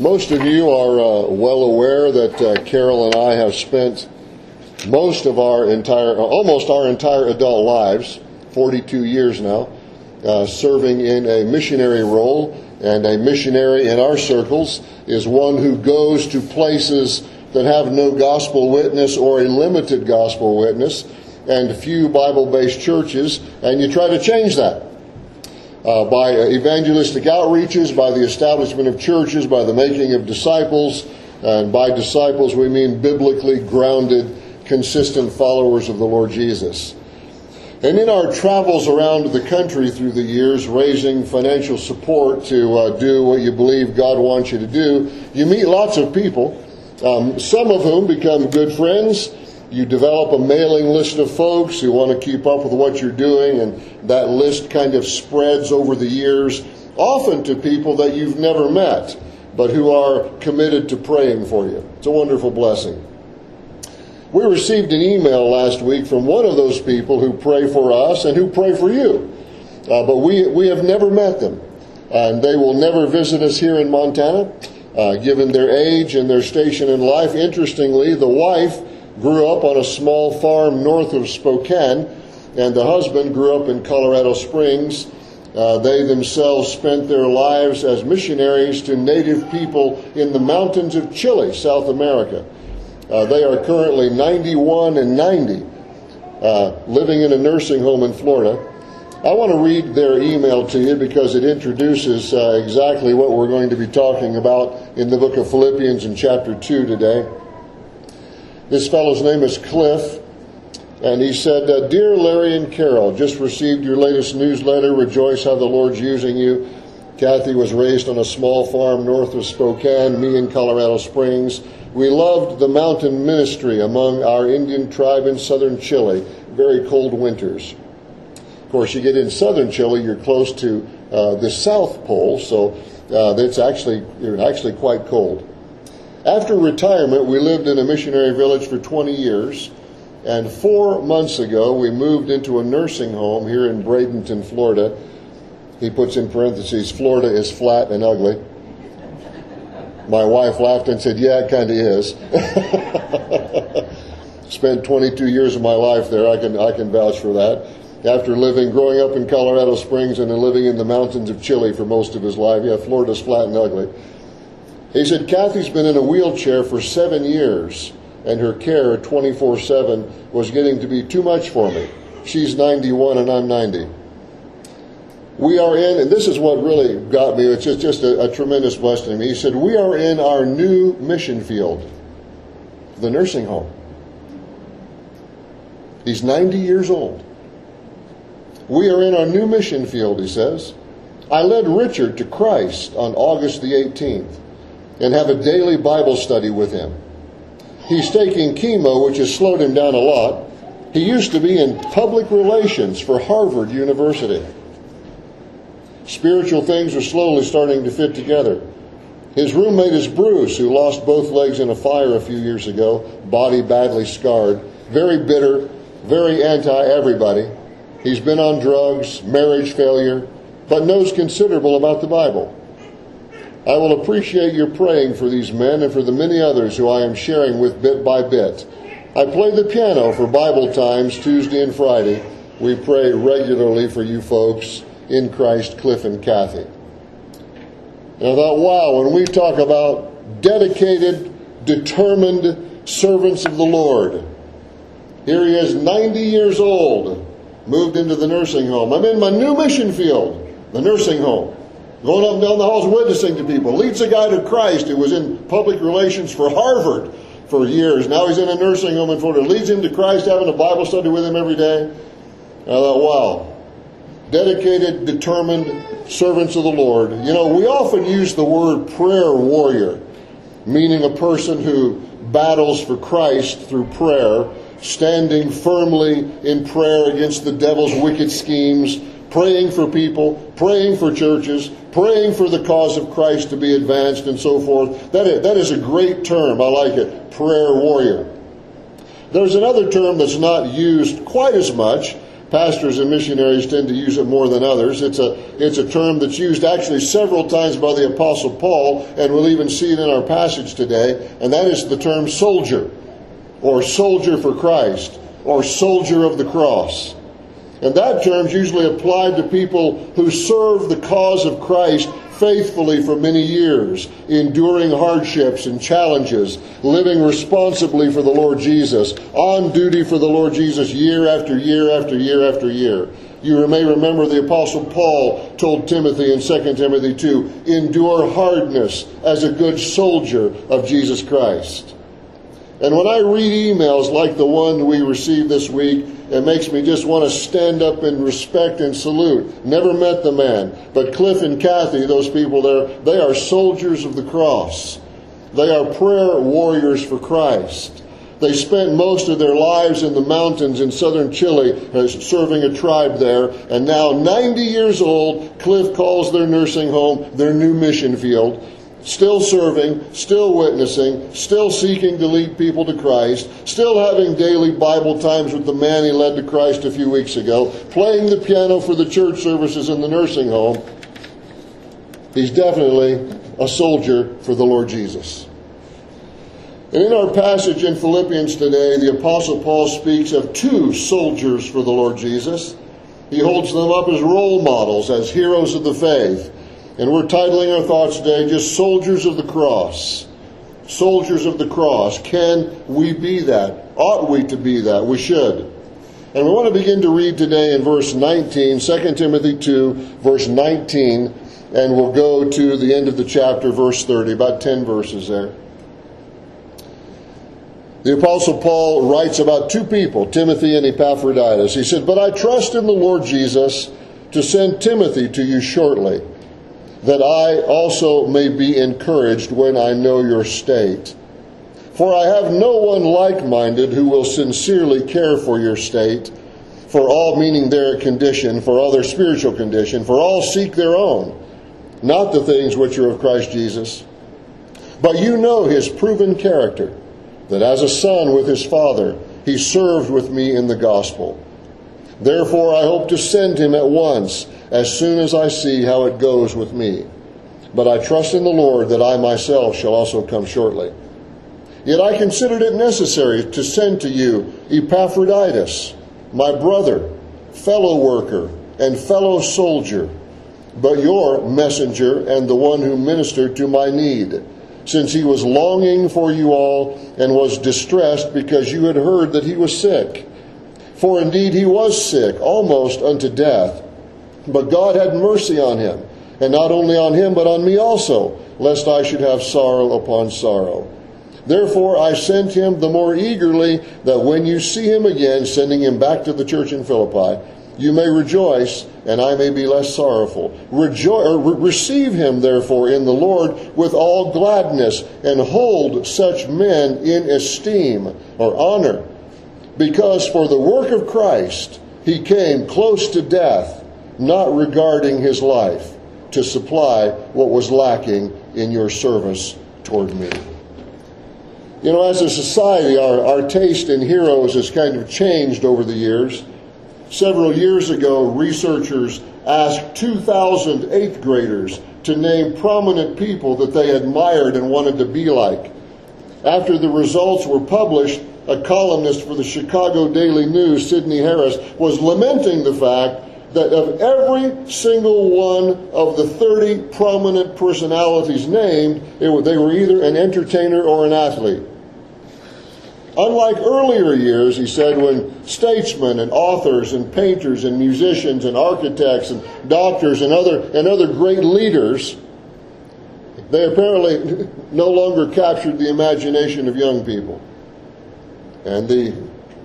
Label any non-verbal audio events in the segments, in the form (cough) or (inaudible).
Most of you are uh, well aware that uh, Carol and I have spent most of our entire, almost our entire adult lives, 42 years now, uh, serving in a missionary role. And a missionary in our circles is one who goes to places that have no gospel witness or a limited gospel witness and few Bible based churches, and you try to change that uh, by evangelistic outreaches, by the establishment of churches, by the making of disciples. And by disciples, we mean biblically grounded, consistent followers of the Lord Jesus. And in our travels around the country through the years, raising financial support to uh, do what you believe God wants you to do, you meet lots of people, um, some of whom become good friends, you develop a mailing list of folks who want to keep up with what you're doing, and that list kind of spreads over the years, often to people that you've never met, but who are committed to praying for you. It's a wonderful blessing. We received an email last week from one of those people who pray for us and who pray for you, uh, but we, we have never met them, and they will never visit us here in Montana. Uh, given their age and their station in life, interestingly, the wife grew up on a small farm north of Spokane, and the husband grew up in Colorado Springs. Uh, they themselves spent their lives as missionaries to native people in the mountains of Chile, South America. Uh, they are currently 91 and 90, uh, living in a nursing home in Florida. I want to read their email to you because it introduces uh, exactly what we're going to be talking about in the book of Philippians in chapter 2 today. This fellow's name is Cliff, and he said, uh, Dear Larry and Carol, just received your latest newsletter. Rejoice how the Lord's using you. Kathy was raised on a small farm north of Spokane, me in Colorado Springs. We loved the mountain ministry among our Indian tribe in southern Chile, very cold winters. Of course, you get in southern Chile, you're close to uh, the South Pole, so uh, it's actually, you're actually quite cold. After retirement, we lived in a missionary village for 20 years, and four months ago, we moved into a nursing home here in Bradenton, Florida. He puts in parentheses, Florida is flat and ugly. My wife laughed and said, Yeah, it kind of is. (laughs) Spent 22 years of my life there. I can, I can vouch for that. After living, growing up in Colorado Springs and then living in the mountains of Chile for most of his life, yeah, Florida's flat and ugly. He said, Kathy's been in a wheelchair for seven years, and her care 24 7 was getting to be too much for me. She's 91 and I'm 90. We are in, and this is what really got me, it's just, just a, a tremendous blessing to me. He said, We are in our new mission field, the nursing home. He's 90 years old. We are in our new mission field, he says. I led Richard to Christ on August the 18th and have a daily Bible study with him. He's taking chemo, which has slowed him down a lot. He used to be in public relations for Harvard University. Spiritual things are slowly starting to fit together. His roommate is Bruce, who lost both legs in a fire a few years ago, body badly scarred, very bitter, very anti everybody. He's been on drugs, marriage failure, but knows considerable about the Bible. I will appreciate your praying for these men and for the many others who I am sharing with bit by bit. I play the piano for Bible times Tuesday and Friday. We pray regularly for you folks in Christ, Cliff and Kathy. And I thought, wow, when we talk about dedicated, determined servants of the Lord, here he is, 90 years old, moved into the nursing home. I'm in my new mission field, the nursing home going up and down the halls witnessing to people. Leads a guy to Christ who was in public relations for Harvard for years. Now he's in a nursing home in Florida. Leads him to Christ, having a Bible study with him every day. I thought, wow. Dedicated, determined servants of the Lord. You know, we often use the word prayer warrior, meaning a person who battles for Christ through prayer, standing firmly in prayer against the devil's wicked schemes, praying for people, praying for churches, praying for the cause of Christ to be advanced, and so forth. That is, that is a great term. I like it. Prayer warrior. There's another term that's not used quite as much, pastors and missionaries tend to use it more than others. It's a, it's a term that's used actually several times by the Apostle Paul, and we'll even see it in our passage today, and that is the term soldier, or soldier for Christ, or soldier of the cross. And that term's usually applied to people who serve the cause of Christ faithfully for many years, enduring hardships and challenges, living responsibly for the Lord Jesus, on duty for the Lord Jesus year after year after year after year. You may remember the Apostle Paul told Timothy in 2 Timothy 2 endure hardness as a good soldier of Jesus Christ. And when I read emails like the one we received this week, it makes me just want to stand up in respect and salute. Never met the man, but Cliff and Kathy, those people there, they are soldiers of the cross. They are prayer warriors for Christ. They spent most of their lives in the mountains in southern Chile uh, serving a tribe there, and now 90 years old, Cliff calls their nursing home their new mission field still serving, still witnessing, still seeking to lead people to Christ, still having daily Bible times with the man he led to Christ a few weeks ago, playing the piano for the church services in the nursing home. He's definitely a soldier for the Lord Jesus. And in our passage in Philippians today, the Apostle Paul speaks of two soldiers for the Lord Jesus. He holds them up as role models, as heroes of the faith. And we're titling our thoughts today just Soldiers of the Cross. Soldiers of the Cross. Can we be that? Ought we to be that? We should. And we want to begin to read today in verse 19, 2 Timothy 2, verse 19, and we'll go to the end of the chapter, verse 30, about 10 verses there. The Apostle Paul writes about two people, Timothy and Epaphroditus. He said, But I trust in the Lord Jesus to send Timothy to you shortly that I also may be encouraged when I know your state. For I have no one like minded who will sincerely care for your state, for all meaning their condition, for all their spiritual condition, for all seek their own, not the things which are of Christ Jesus. But you know his proven character, that as a son with his father, he served with me in the gospel. Therefore, I hope to send him at once as soon as I see how it goes with me. But I trust in the Lord that I myself shall also come shortly. Yet I considered it necessary to send to you Epaphroditus, my brother, fellow worker, and fellow soldier, but your messenger and the one who ministered to my need, since he was longing for you all and was distressed because you had heard that he was sick. For indeed he was sick, almost unto death. But God had mercy on him, and not only on him, but on me also, lest I should have sorrow upon sorrow. Therefore I sent him the more eagerly, that when you see him again, sending him back to the church in Philippi, you may rejoice, and I may be less sorrowful. Rejo- re- receive him, therefore, in the Lord with all gladness, and hold such men in esteem or honor, because for the work of Christ he came close to death not regarding his life to supply what was lacking in your service toward me. You know, as a society, our, our taste in heroes has kind of changed over the years. Several years ago, researchers asked 2,000 eighth graders to name prominent people that they admired and wanted to be like. After the results were published, a columnist for the Chicago Daily News, Sydney Harris, was lamenting the fact that of every single one of the 30 prominent personalities named, they were either an entertainer or an athlete. Unlike earlier years, he said, when statesmen and authors and painters and musicians and architects and doctors and other, and other great leaders, they apparently (laughs) no longer captured the imagination of young people. And the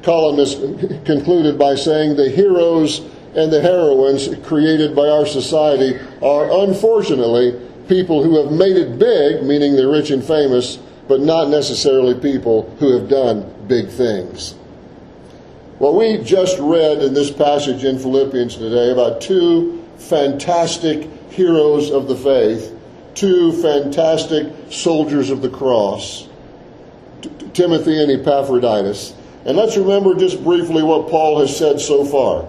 columnist concluded by saying the heroes and the heroines created by our society are unfortunately people who have made it big, meaning they're rich and famous, but not necessarily people who have done big things. Well, we just read in this passage in Philippians today about two fantastic heroes of the faith, two fantastic soldiers of the cross, Timothy and Epaphroditus. And let's remember just briefly what Paul has said so far.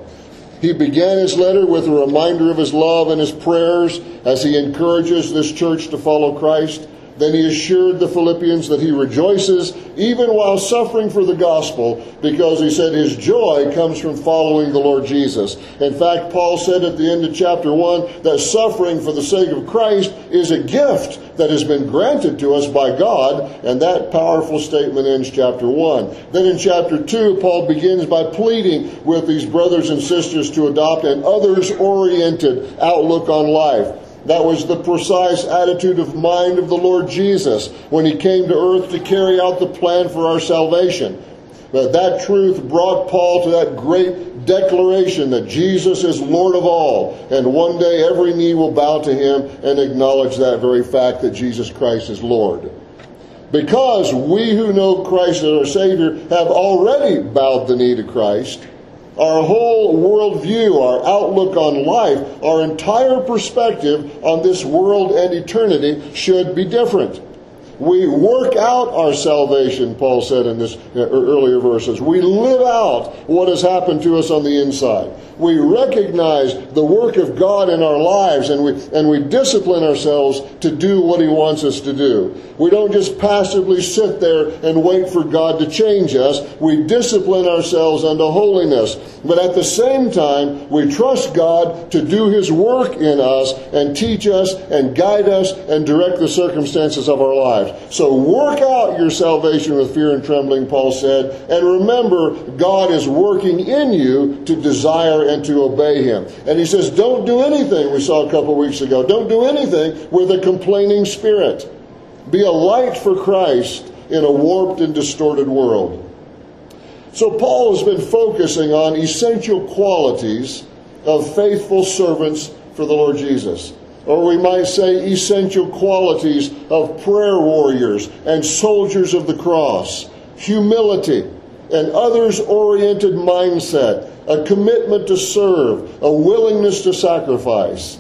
He began his letter with a reminder of his love and his prayers as he encourages this church to follow Christ. Then he assured the Philippians that he rejoices even while suffering for the gospel because he said his joy comes from following the Lord Jesus. In fact, Paul said at the end of chapter 1 that suffering for the sake of Christ is a gift that has been granted to us by God, and that powerful statement ends chapter 1. Then in chapter 2, Paul begins by pleading with these brothers and sisters to adopt an others oriented outlook on life. That was the precise attitude of mind of the Lord Jesus when he came to earth to carry out the plan for our salvation. But that truth brought Paul to that great declaration that Jesus is Lord of all, and one day every knee will bow to him and acknowledge that very fact that Jesus Christ is Lord. Because we who know Christ as our Savior have already bowed the knee to Christ, our whole worldview, our outlook on life, our entire perspective on this world and eternity should be different. We work out our salvation, Paul said in this uh, earlier verses. We live out what has happened to us on the inside. We recognize the work of God in our lives and we, and we discipline ourselves to do what He wants us to do. We don't just passively sit there and wait for God to change us. We discipline ourselves unto holiness. But at the same time, we trust God to do His work in us and teach us and guide us and direct the circumstances of our lives. So work out your salvation with fear and trembling, Paul said, and remember God is working in you to desire and to obey Him. And he says, don't do anything, we saw a couple weeks ago, don't do anything with a complaining spirit. Be a light for Christ in a warped and distorted world. So Paul has been focusing on essential qualities of faithful servants for the Lord Jesus or we might say essential qualities of prayer warriors and soldiers of the cross humility, an others oriented mindset, a commitment to serve, a willingness to sacrifice.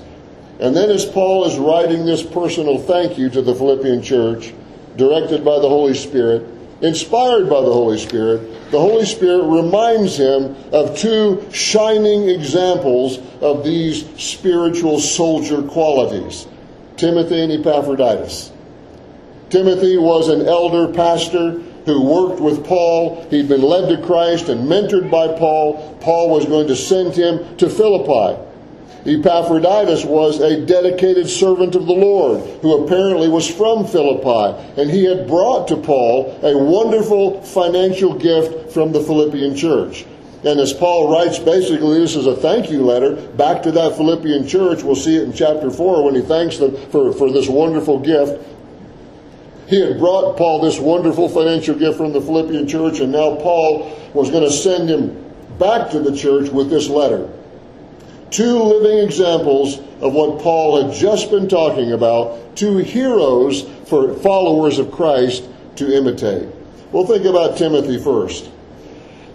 And then, as Paul is writing this personal thank you to the Philippian church, directed by the Holy Spirit, inspired by the Holy Spirit, the Holy Spirit reminds him of two shining examples of these spiritual soldier qualities Timothy and Epaphroditus. Timothy was an elder pastor who worked with Paul. He'd been led to Christ and mentored by Paul. Paul was going to send him to Philippi. Epaphroditus was a dedicated servant of the Lord who apparently was from Philippi, and he had brought to Paul a wonderful financial gift from the Philippian church. And as Paul writes, basically, this is a thank you letter back to that Philippian church. We'll see it in chapter 4 when he thanks them for, for this wonderful gift. He had brought Paul this wonderful financial gift from the Philippian church, and now Paul was going to send him back to the church with this letter. Two living examples of what Paul had just been talking about, two heroes for followers of Christ to imitate. We'll think about Timothy first.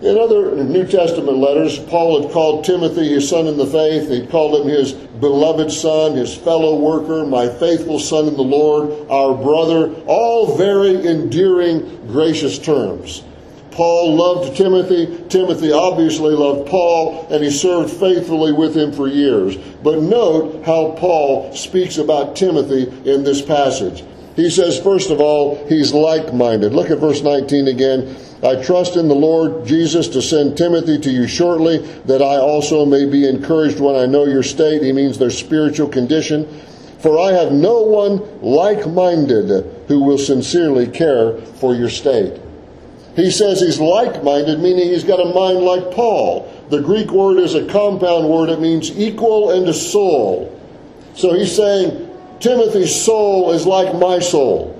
In other New Testament letters, Paul had called Timothy his son in the faith. He'd called him his beloved son, his fellow worker, my faithful son in the Lord, our brother, all very endearing, gracious terms. Paul loved Timothy. Timothy obviously loved Paul, and he served faithfully with him for years. But note how Paul speaks about Timothy in this passage. He says, first of all, he's like minded. Look at verse 19 again. I trust in the Lord Jesus to send Timothy to you shortly, that I also may be encouraged when I know your state. He means their spiritual condition. For I have no one like minded who will sincerely care for your state. He says he's like minded, meaning he's got a mind like Paul. The Greek word is a compound word, it means equal and a soul. So he's saying, Timothy's soul is like my soul.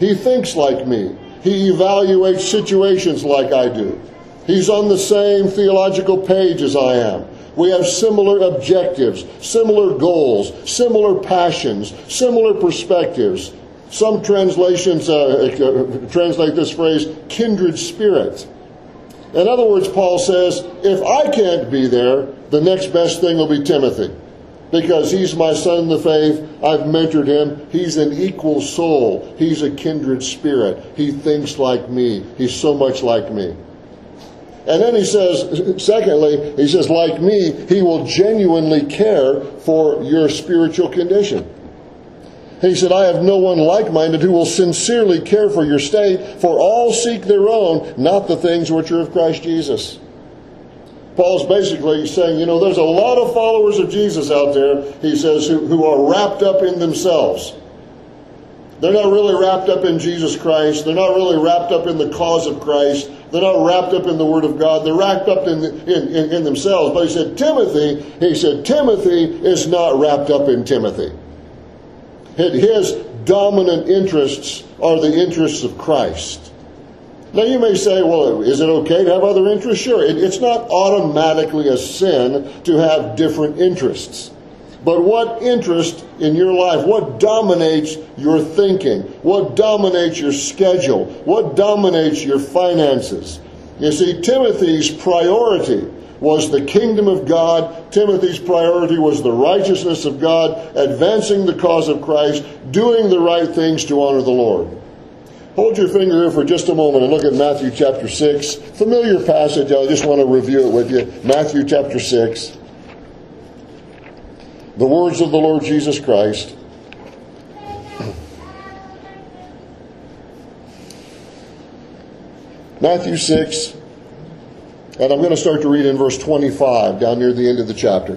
He thinks like me. He evaluates situations like I do. He's on the same theological page as I am. We have similar objectives, similar goals, similar passions, similar perspectives. Some translations uh, uh, translate this phrase kindred spirit. In other words, Paul says, if I can't be there, the next best thing will be Timothy. Because he's my son in the faith. I've mentored him. He's an equal soul. He's a kindred spirit. He thinks like me. He's so much like me. And then he says, secondly, he says, like me, he will genuinely care for your spiritual condition. He said, I have no one like minded who will sincerely care for your state, for all seek their own, not the things which are of Christ Jesus. Paul's basically saying, you know, there's a lot of followers of Jesus out there, he says, who, who are wrapped up in themselves. They're not really wrapped up in Jesus Christ. They're not really wrapped up in the cause of Christ. They're not wrapped up in the Word of God. They're wrapped up in, in, in, in themselves. But he said, Timothy, he said, Timothy is not wrapped up in Timothy. His dominant interests are the interests of Christ. Now you may say, well, is it okay to have other interests? Sure. it's not automatically a sin to have different interests. But what interest in your life, what dominates your thinking? What dominates your schedule? What dominates your finances? You see, Timothy's priority was the kingdom of God. Timothy's priority was the righteousness of God, advancing the cause of Christ, doing the right things to honor the Lord. Hold your finger here for just a moment and look at Matthew chapter 6. Familiar passage, I just want to review it with you. Matthew chapter 6 the words of the Lord Jesus Christ. (clears throat) Matthew 6, and I'm going to start to read in verse 25, down near the end of the chapter.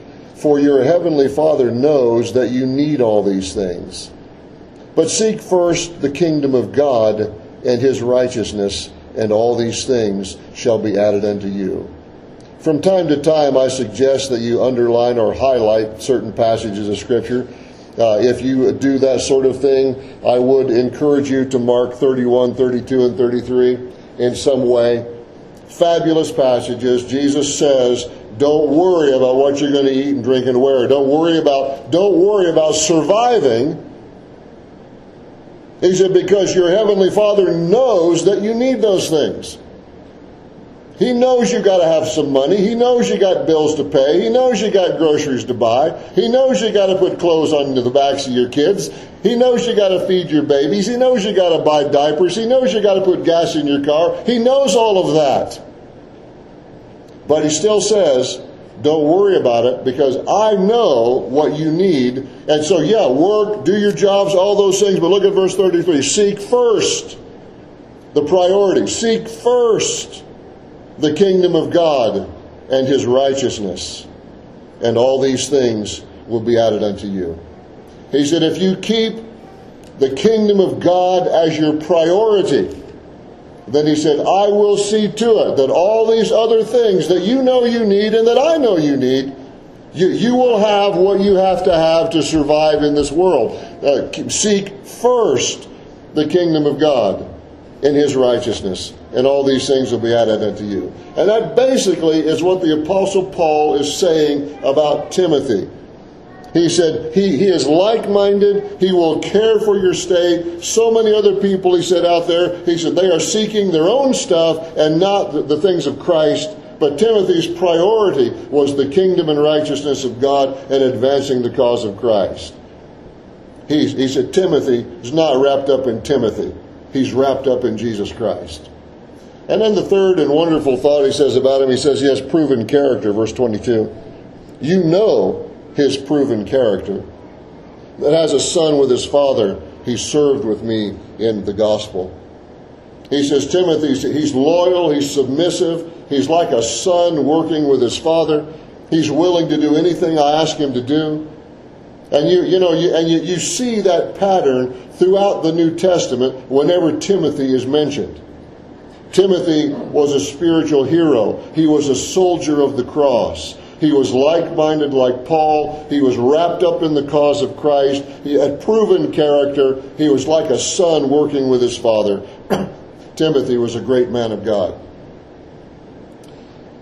for your heavenly Father knows that you need all these things. But seek first the kingdom of God and his righteousness and all these things shall be added unto you. From time to time, I suggest that you underline or highlight certain passages of Scripture. Uh, if you do that sort of thing, I would encourage you to mark 31, 32, and 33 in some way. Fabulous passages. Jesus says, don't worry about what you're going to eat and drink and wear. Don't worry about, don't worry about surviving he said, because your heavenly Father knows that you need those things. He knows you got to have some money. He knows you got bills to pay. He knows you got groceries to buy. He knows you got to put clothes on the backs of your kids. He knows you got to feed your babies. He knows you got to buy diapers. He knows you got to put gas in your car. He knows all of that. But he still says, don't worry about it because I know what you need. And so, yeah, work, do your jobs, all those things. But look at verse 33. Seek first the priority. Seek first the kingdom of God and his righteousness. And all these things will be added unto you. He said, if you keep the kingdom of God as your priority, then he said, I will see to it that all these other things that you know you need and that I know you need, you, you will have what you have to have to survive in this world. Uh, seek first the kingdom of God and his righteousness, and all these things will be added unto you. And that basically is what the Apostle Paul is saying about Timothy. He said, he, he is like minded. He will care for your state. So many other people, he said, out there, he said, they are seeking their own stuff and not the, the things of Christ. But Timothy's priority was the kingdom and righteousness of God and advancing the cause of Christ. He, he said, Timothy is not wrapped up in Timothy, he's wrapped up in Jesus Christ. And then the third and wonderful thought he says about him, he says he has proven character, verse 22. You know his proven character. That as a son with his father, he served with me in the gospel. He says, Timothy, he's loyal, he's submissive, he's like a son working with his father. He's willing to do anything I ask him to do. And you, you know, you, and you, you see that pattern throughout the New Testament whenever Timothy is mentioned. Timothy was a spiritual hero. He was a soldier of the cross. He was like minded like Paul. He was wrapped up in the cause of Christ. He had proven character. He was like a son working with his father. (clears throat) Timothy was a great man of God.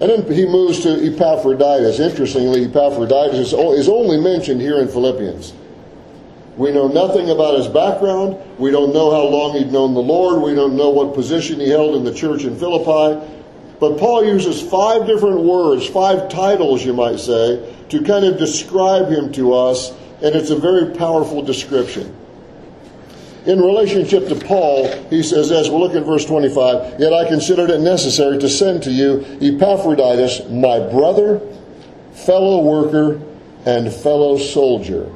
And then he moves to Epaphroditus. Interestingly, Epaphroditus is only mentioned here in Philippians. We know nothing about his background. We don't know how long he'd known the Lord. We don't know what position he held in the church in Philippi. But Paul uses five different words, five titles, you might say, to kind of describe him to us, and it's a very powerful description. In relationship to Paul, he says, as we look at verse 25, yet I considered it necessary to send to you Epaphroditus, my brother, fellow worker, and fellow soldier.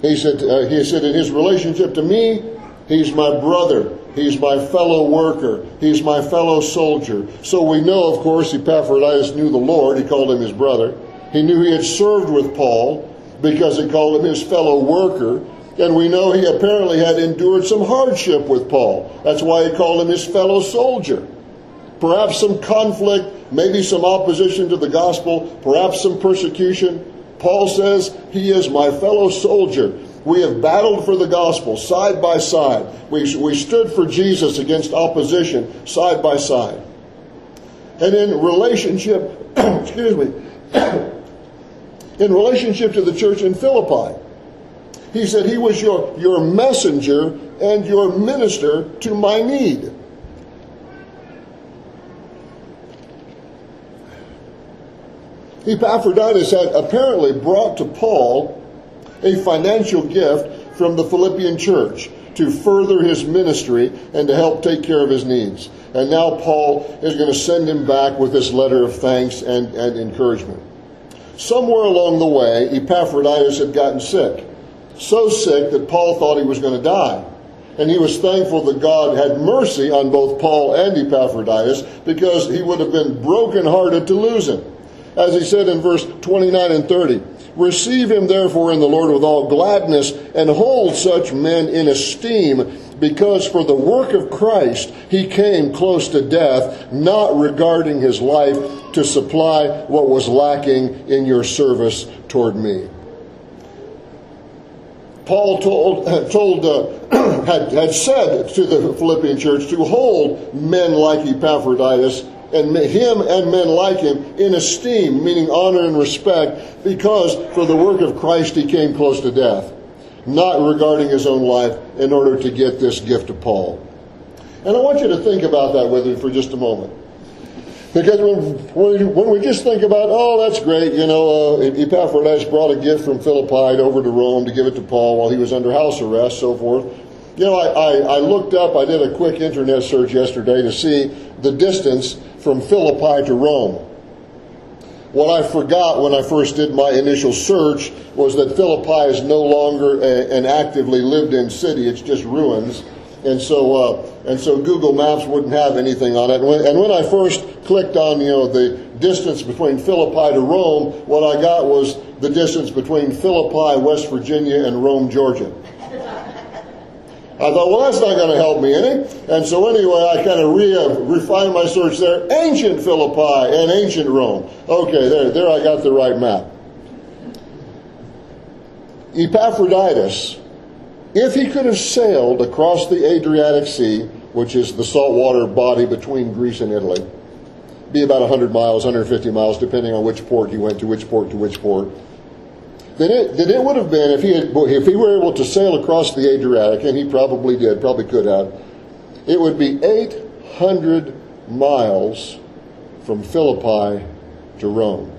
He said, uh, he said, in his relationship to me, he's my brother. He's my fellow worker. He's my fellow soldier. So we know, of course, Epaphroditus knew the Lord. He called him his brother. He knew he had served with Paul because he called him his fellow worker. And we know he apparently had endured some hardship with Paul. That's why he called him his fellow soldier. Perhaps some conflict, maybe some opposition to the gospel, perhaps some persecution. Paul says, He is my fellow soldier. We have battled for the gospel side by side. We, we stood for Jesus against opposition side by side. And in relationship, (clears throat) excuse me, (clears throat) in relationship to the church in Philippi, he said he was your, your messenger and your minister to my need. Epaphroditus had apparently brought to Paul a financial gift from the Philippian church to further his ministry and to help take care of his needs. And now Paul is going to send him back with this letter of thanks and, and encouragement. Somewhere along the way, Epaphroditus had gotten sick so sick that Paul thought he was going to die. And he was thankful that God had mercy on both Paul and Epaphroditus because he would have been brokenhearted to lose him. As he said in verse 29 and 30, Receive him therefore in the Lord with all gladness and hold such men in esteem because for the work of Christ he came close to death, not regarding his life to supply what was lacking in your service toward me. Paul told, (clears throat) told uh, (clears throat) had, had said to the Philippian church to hold men like Epaphroditus and him and men like him in esteem, meaning honor and respect, because for the work of Christ he came close to death, not regarding his own life in order to get this gift of Paul. And I want you to think about that with me for just a moment. Because when, when we just think about, oh, that's great, you know, uh, Epaphroditus brought a gift from Philippi over to Rome to give it to Paul while he was under house arrest, so forth. You know, I, I, I looked up, I did a quick internet search yesterday to see the distance from Philippi to Rome. What I forgot when I first did my initial search was that Philippi is no longer a, an actively lived in city, it's just ruins and so uh, and so Google Maps wouldn't have anything on it. And when, and when, I first clicked on you know the distance between Philippi to Rome, what I got was the distance between Philippi, West Virginia, and Rome, Georgia. I thought, well, that's not going to help me any. And so anyway, I kind of re- uh, refined my search there. Ancient Philippi and ancient Rome. Okay, there, there I got the right map. Epaphroditus if he could have sailed across the Adriatic Sea, which is the saltwater body between Greece and Italy, be about 100 miles, 150 miles, depending on which port he went to, which port to which port. Then it, then it would have been, if he, had, if he were able to sail across the Adriatic, and he probably did, probably could have, it would be 800 miles from Philippi to Rome.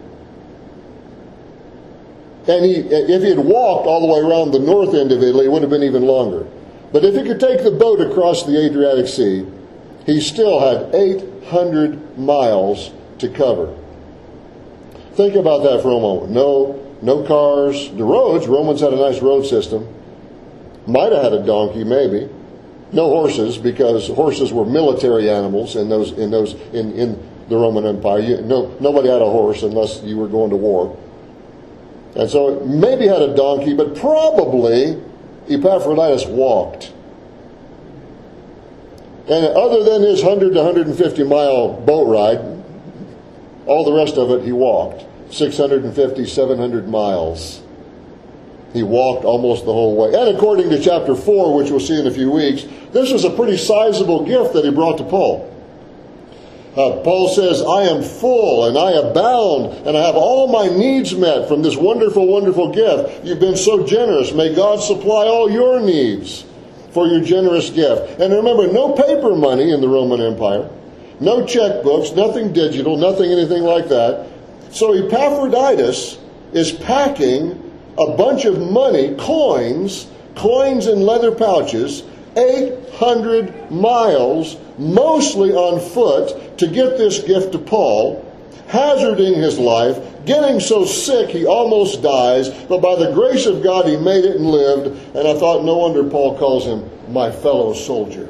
And he, if he had walked all the way around the north end of Italy, it would have been even longer. But if he could take the boat across the Adriatic Sea, he still had 800 miles to cover. Think about that for a moment. No, no cars. The roads, Romans had a nice road system. Might have had a donkey, maybe. no horses because horses were military animals in those in those in, in the Roman Empire. You, no, nobody had a horse unless you were going to war. And so maybe had a donkey, but probably Epaphroditus walked. And other than his 100 to 150 mile boat ride, all the rest of it he walked. 650, 700 miles. He walked almost the whole way. And according to chapter 4, which we'll see in a few weeks, this was a pretty sizable gift that he brought to Paul. Uh, Paul says, I am full and I abound and I have all my needs met from this wonderful, wonderful gift. You've been so generous. May God supply all your needs for your generous gift. And remember, no paper money in the Roman Empire, no checkbooks, nothing digital, nothing anything like that. So Epaphroditus is packing a bunch of money, coins, coins in leather pouches, 800 miles, mostly on foot, to get this gift to Paul, hazarding his life, getting so sick he almost dies, but by the grace of God he made it and lived. And I thought, no wonder Paul calls him my fellow soldier.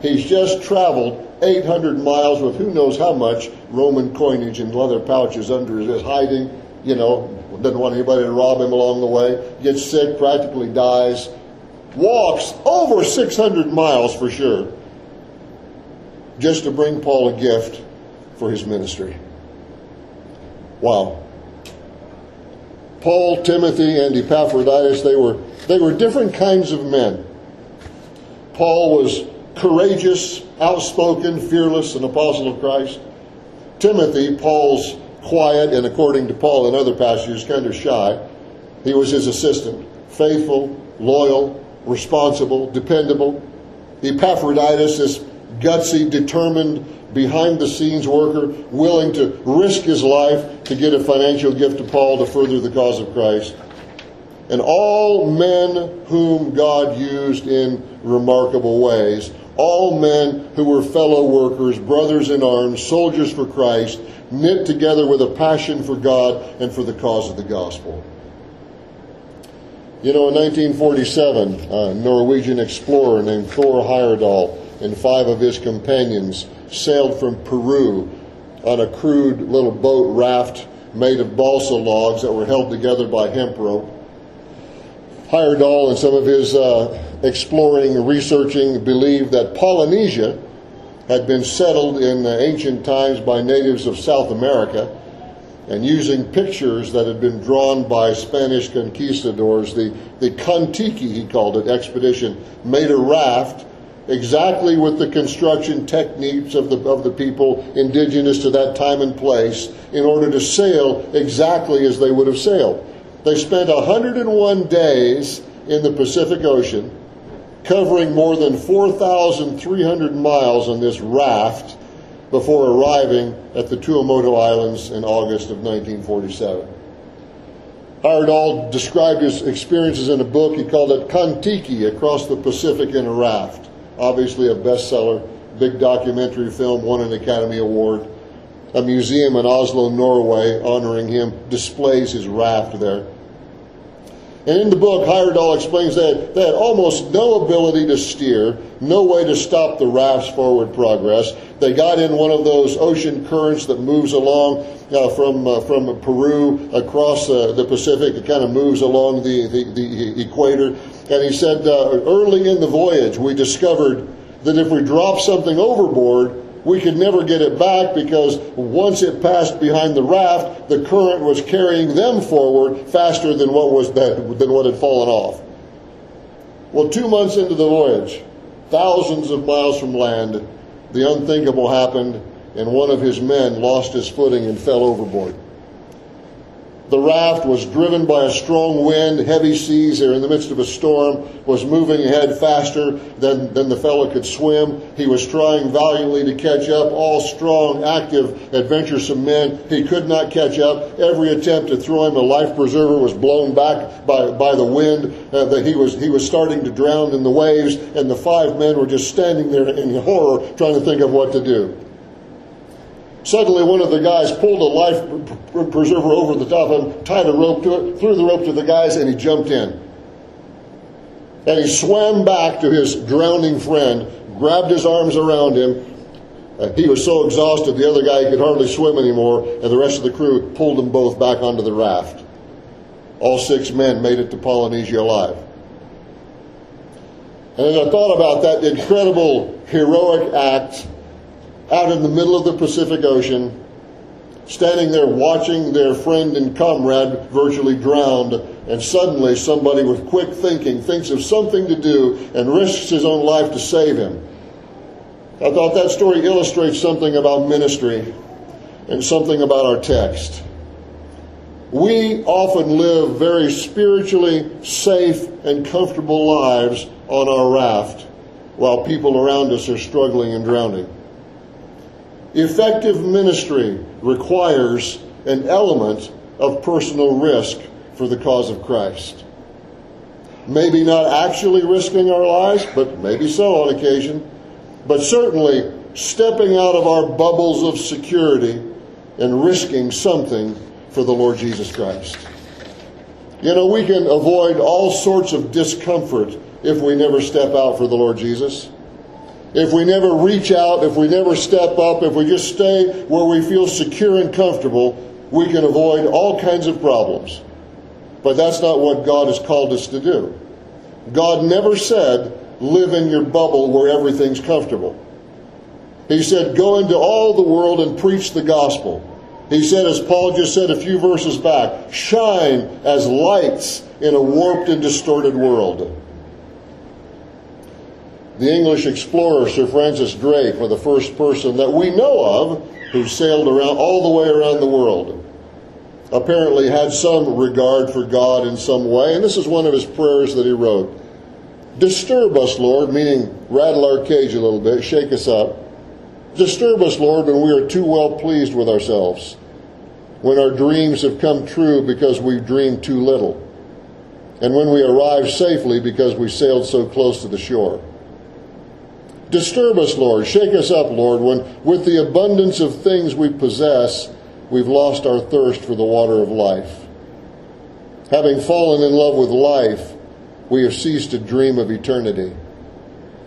He's just traveled 800 miles with who knows how much Roman coinage in leather pouches under his hiding, you know, doesn't want anybody to rob him along the way, gets sick, practically dies, walks over 600 miles for sure just to bring Paul a gift for his ministry. Wow. Paul, Timothy, and Epaphroditus, they were, they were different kinds of men. Paul was courageous, outspoken, fearless, and apostle of Christ. Timothy, Paul's quiet and, according to Paul and other passages, kind of shy. He was his assistant, faithful, loyal, responsible, dependable. Epaphroditus, this gutsy, determined, behind the scenes worker, willing to risk his life to get a financial gift to Paul to further the cause of Christ. And all men whom God used in remarkable ways, all men who were fellow workers, brothers in arms, soldiers for Christ, knit together with a passion for God and for the cause of the gospel. You know, in 1947, a Norwegian explorer named Thor Heyerdahl and five of his companions sailed from Peru on a crude little boat raft made of balsa logs that were held together by hemp rope. Heyerdahl and some of his uh, exploring, researching believed that Polynesia had been settled in ancient times by natives of South America and using pictures that had been drawn by Spanish conquistadors, the, the Kon-Tiki, he called it, expedition, made a raft exactly with the construction techniques of the, of the people indigenous to that time and place in order to sail exactly as they would have sailed. They spent 101 days in the Pacific Ocean, covering more than 4,300 miles on this raft before arriving at the Tuamotu Islands in August of 1947. Heyerdahl described his experiences in a book. He called it Kon-Tiki, Across the Pacific in a Raft. Obviously a bestseller, big documentary film, won an Academy Award. A museum in Oslo, Norway, honoring him, displays his raft there. And in the book, Heyerdahl explains that they had almost no ability to steer, no way to stop the raft's forward progress. They got in one of those ocean currents that moves along uh, from uh, from Peru across uh, the Pacific. It kind of moves along the, the, the equator. And he said, uh, early in the voyage, we discovered that if we drop something overboard, we could never get it back because once it passed behind the raft, the current was carrying them forward faster than what was than what had fallen off. Well, two months into the voyage, thousands of miles from land, the unthinkable happened, and one of his men lost his footing and fell overboard. The raft was driven by a strong wind, heavy seas. They're in the midst of a storm, was moving ahead faster than, than the fellow could swim. He was trying valiantly to catch up. All strong, active, adventuresome men. He could not catch up. Every attempt to throw him a life preserver was blown back by, by the wind. Uh, that he was, he was starting to drown in the waves, and the five men were just standing there in horror trying to think of what to do. Suddenly, one of the guys pulled a life preserver over the top of him, tied a rope to it, threw the rope to the guys, and he jumped in. And he swam back to his drowning friend, grabbed his arms around him. Uh, he was so exhausted, the other guy could hardly swim anymore, and the rest of the crew pulled them both back onto the raft. All six men made it to Polynesia alive. And as I thought about that incredible heroic act out in the middle of the Pacific Ocean, standing there watching their friend and comrade virtually drowned, and suddenly somebody with quick thinking thinks of something to do and risks his own life to save him. I thought that story illustrates something about ministry and something about our text. We often live very spiritually safe and comfortable lives on our raft while people around us are struggling and drowning. Effective ministry requires an element of personal risk for the cause of Christ. Maybe not actually risking our lives, but maybe so on occasion. But certainly stepping out of our bubbles of security and risking something for the Lord Jesus Christ. You know, we can avoid all sorts of discomfort if we never step out for the Lord Jesus. If we never reach out, if we never step up, if we just stay where we feel secure and comfortable, we can avoid all kinds of problems. But that's not what God has called us to do. God never said, live in your bubble where everything's comfortable. He said, go into all the world and preach the gospel. He said, as Paul just said a few verses back, shine as lights in a warped and distorted world. The English explorer Sir Francis Drake was the first person that we know of who sailed around all the way around the world. Apparently had some regard for God in some way, and this is one of his prayers that he wrote. Disturb us, Lord, meaning rattle our cage a little bit, shake us up. Disturb us, Lord, when we are too well pleased with ourselves, when our dreams have come true because we've dreamed too little, and when we arrive safely because we sailed so close to the shore. Disturb us, Lord. Shake us up, Lord, when with the abundance of things we possess, we've lost our thirst for the water of life. Having fallen in love with life, we have ceased to dream of eternity.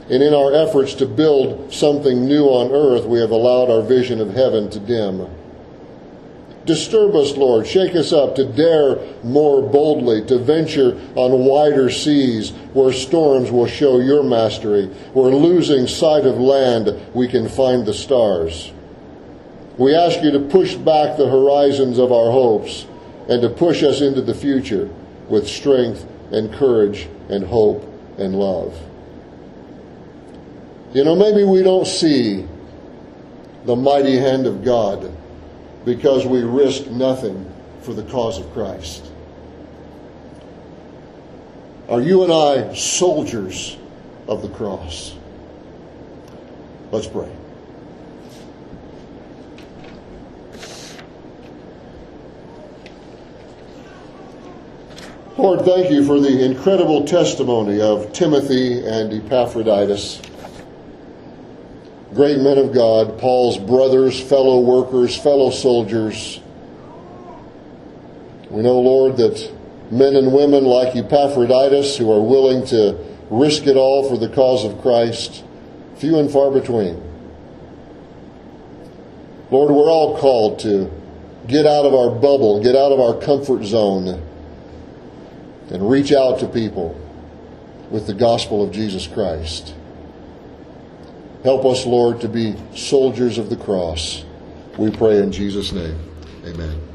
And in our efforts to build something new on earth, we have allowed our vision of heaven to dim. Disturb us, Lord. Shake us up to dare more boldly, to venture on wider seas where storms will show your mastery, where losing sight of land we can find the stars. We ask you to push back the horizons of our hopes and to push us into the future with strength and courage and hope and love. You know, maybe we don't see the mighty hand of God because we risk nothing for the cause of Christ. Are you and I soldiers of the cross? Let's pray. Lord, thank you for the incredible testimony of Timothy and Epaphroditus great men of God, Paul's brothers, fellow workers, fellow soldiers. We know, Lord, that men and women like Epaphroditus who are willing to risk it all for the cause of Christ, few and far between. Lord, we're all called to get out of our bubble, get out of our comfort zone, and reach out to people with the gospel of Jesus Christ. Help us, Lord, to be soldiers of the cross. We pray in Jesus' name. Amen.